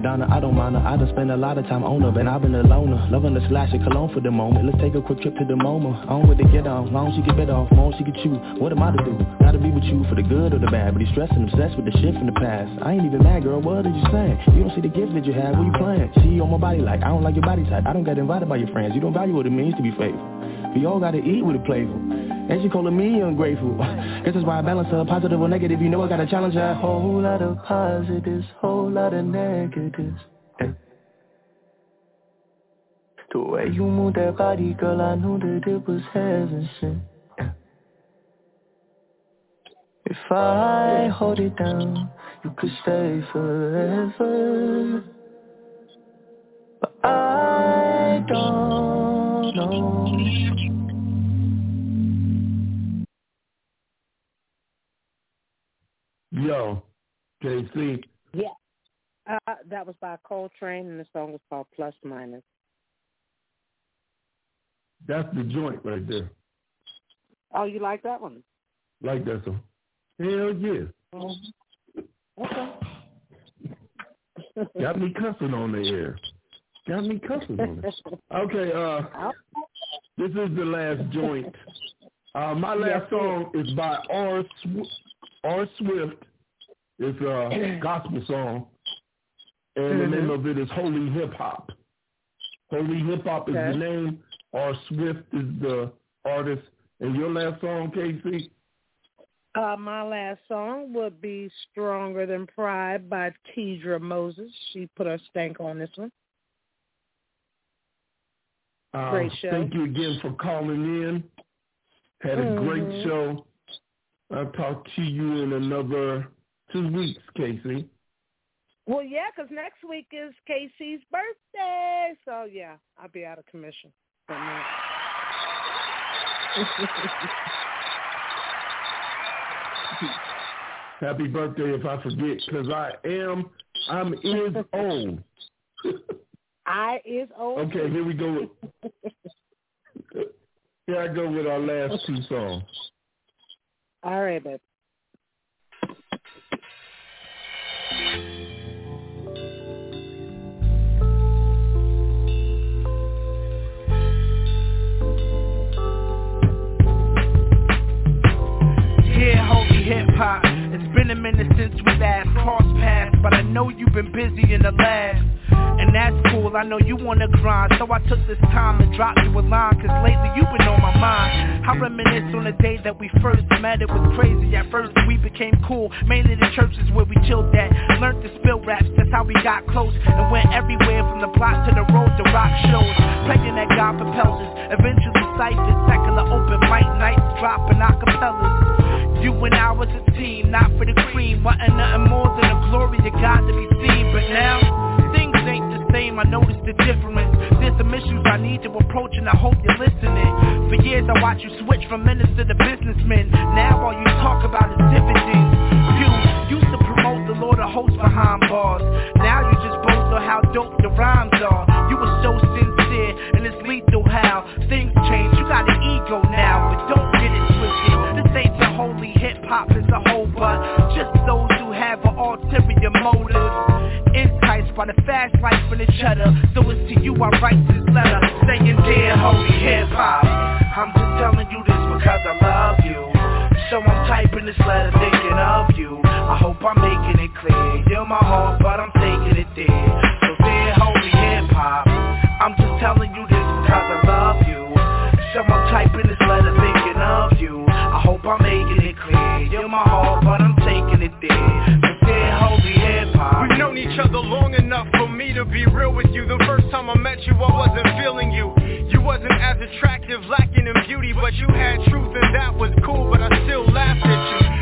Prima donna, I don't mind her. I done spent a lot of time on her but I've been a loner. Loving the slash of cologne for the moment. Let's take a quick trip to the MoMA. On with the get on Long she get bit off Long she get you What am I to do? Gotta be with you for the good or the bad. But he's stressing, obsessed with the shit from the past. I ain't even mad, girl, what are you saying? You don't see the gift that you have, what you playing? You on my body like, I don't like your body type. I don't get invited by your friends. You don't value what it means to be faithful We all gotta eat with a playful and she calling me ungrateful. Guess that's why I balance her Positive or negative, you know I gotta challenge her.
Whole lot of positives, whole lot of negatives. The way you move that body, girl, I knew that it was heaven sent. If I hold it down, you could stay forever. But I don't
Yo, KC.
Yeah. Uh, that was by Coltrane, and the song was called Plus Minus.
That's the joint right there.
Oh, you like that one?
Like that song. Hell yeah.
Mm-hmm. Okay.
Got me cussing on the air. Got me cussing on it. Okay, uh, this is the last joint. Uh, my last
Yes,
song is by R. Sw- R. Swift. It's a gospel song, and the
Mhm.
name of it is Holy Hip Hop. Holy Hip Hop is
Okay.
the name. R. Swift is the artist. And your last song, KC?
Uh, my last song would be Stronger Than Pride by Teedra Moses. She put her stank on this one.
Uh,
Great show.
Thank you again for calling in. Had a great
Mhm.
show. I'll talk to you in another two weeks, KC.
Well, yeah, because next week is KC's birthday. So, yeah, I'll be out of commission. for a minute.
Happy birthday if I forget, because I am, I'm is old.
I is old.
Okay, here we go. Here I go with our last two songs.
All right, babe.
Been a minute since we last crossed paths, but I know you
you've been busy in the lab and that's cool, I know you wanna grind. So I took this time to drop you a line Cause lately you've been on my mind. I reminisce on the day that we first met It was crazy, at first we became cool Mainly the churches where we chilled at. Learned to spill raps, that's how we got close. And went everywhere from the block to the road to rock shows. Playing that God propels us. Eventually cyphered, secular open mic nights Dropping acapellas You and I was a team, not for the cream. Wanting nothing more than the glory of God to be seen. But now things ain't the same, I noticed the difference. There's some issues I need to approach and I hope you're listening. For years I watched you switch from minister to businessman. Now all you talk about is dividends promote the hosts behind bars. Now you just boast on how dope your rhymes are. You were so sincere and it's lethal how Things change, you got an ego now But don't get it twisted. This ain't the holy hip-hop as a whole But just those who have an ulterior motive. Enticed by the fast life and the cheddar. So it's to you I write this letter Saying dear holy hip hop I'm just telling you this because I love you. So I'm typing this letter thinking of you I hope I'm making it clear. You're my heart but I'm taking it there So dear holy hip hop. I'm just telling you this because I love you. So I'm typing this letter thinking of you. I hope I'm making it clear. You're my heart but I'm taking it there So dear holy hip-hop We've known
each other long enough for me to be real with you. The first time I met you I wasn't feeling you. You wasn't as attractive, lacking in beauty But you had truth and that was cool But I still laughed at you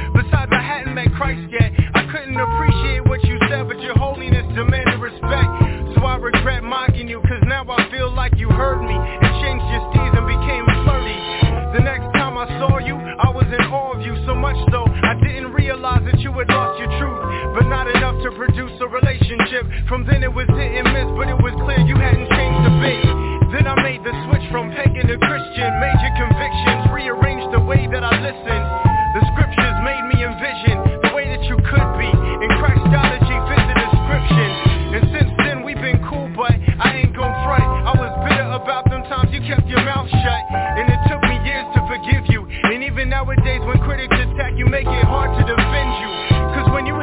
I hadn't met Christ yet. I couldn't appreciate what you said But your holiness demanded respect. So I regret mocking you Cause now I feel like you heard me And changed your steez and became flirty. The next time I saw you I was in awe of you So much so I didn't realize that you had lost your truth But not enough to produce a relationship. From then it was hit and miss But it was clear you hadn't changed a bit. Then I made the switch from pagan to Christian Major convictions Rearranged the way that I listened The scriptures made me envision The way that you could be. In Christology fit the description. And since then we've been cool But I ain't gon' front. I was bitter about them times you kept your mouth shut. And it took me years to forgive you. And even nowadays when critics attack you Make it hard to defend you. Cause when you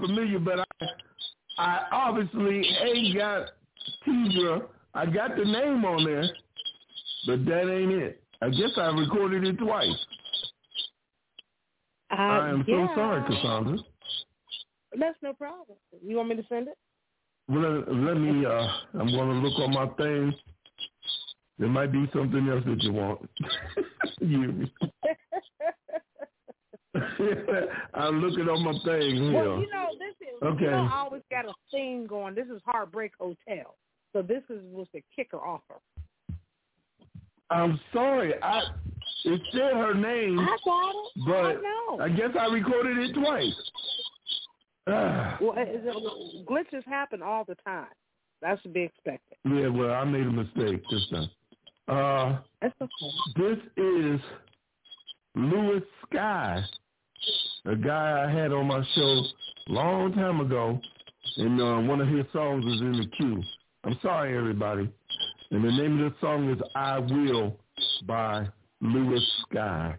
familiar, but I, I obviously ain't got Teedra. I got the name on there, but that ain't it. I guess I recorded it twice.
Uh,
I am
yeah.
so sorry, Cassandra.
That's no problem. You want me to send it?
Well, let, let me. Uh, I'm going to look on my thing. There might be something else that you want. you. I'm looking on my thing here.
Well, you know, this is
okay.
you know, I always got a theme going. This is Heartbreak Hotel. So this is was the kicker offer.
I'm sorry. I it said her name,
I got it.
but
I know.
I guess I recorded it twice.
Well, it, it, glitches happen all the time. That's to be expected.
Yeah, well, I made a mistake this time. Uh,
That's okay.
This is Lewis Sky, a guy I had on my show long time ago, and uh, one of his songs is in the queue. I'm sorry, everybody. And the name of the song is I Will by Lewis Sky.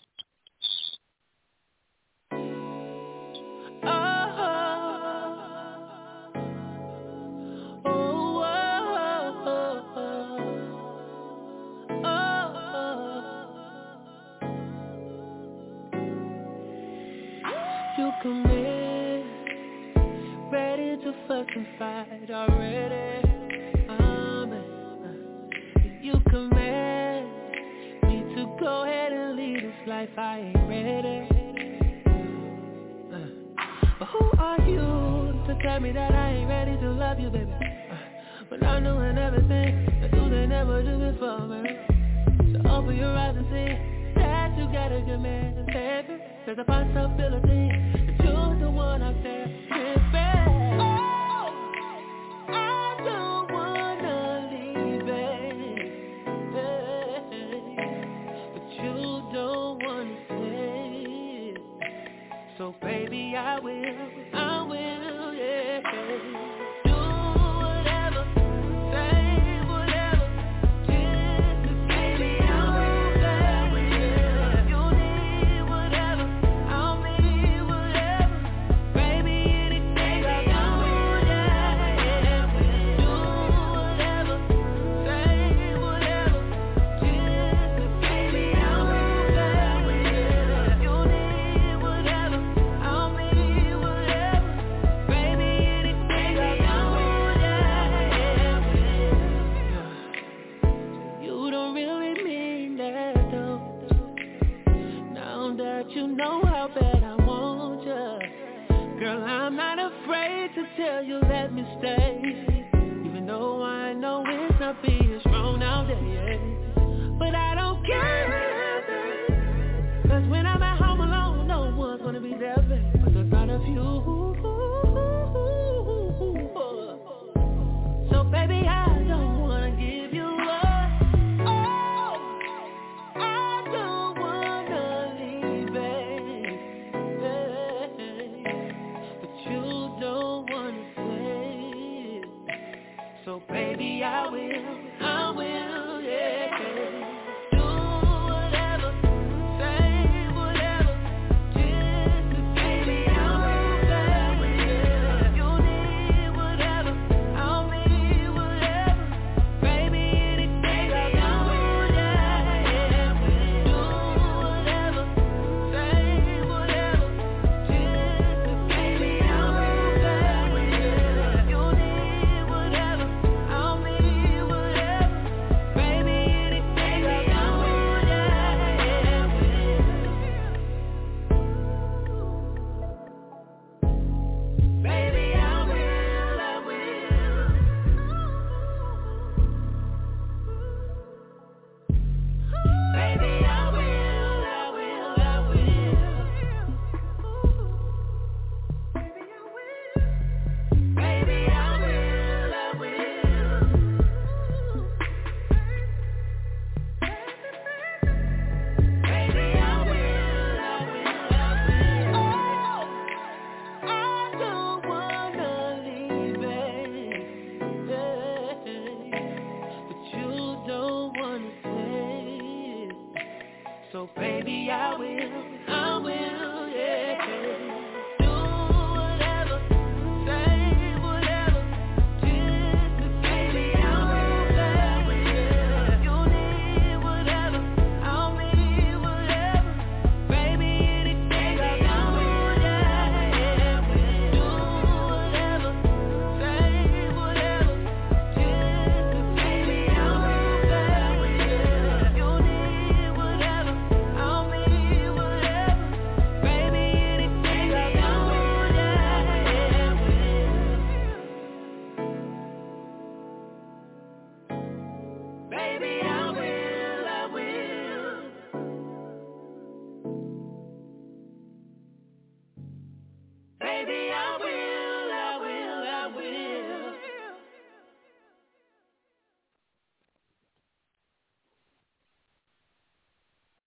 I will,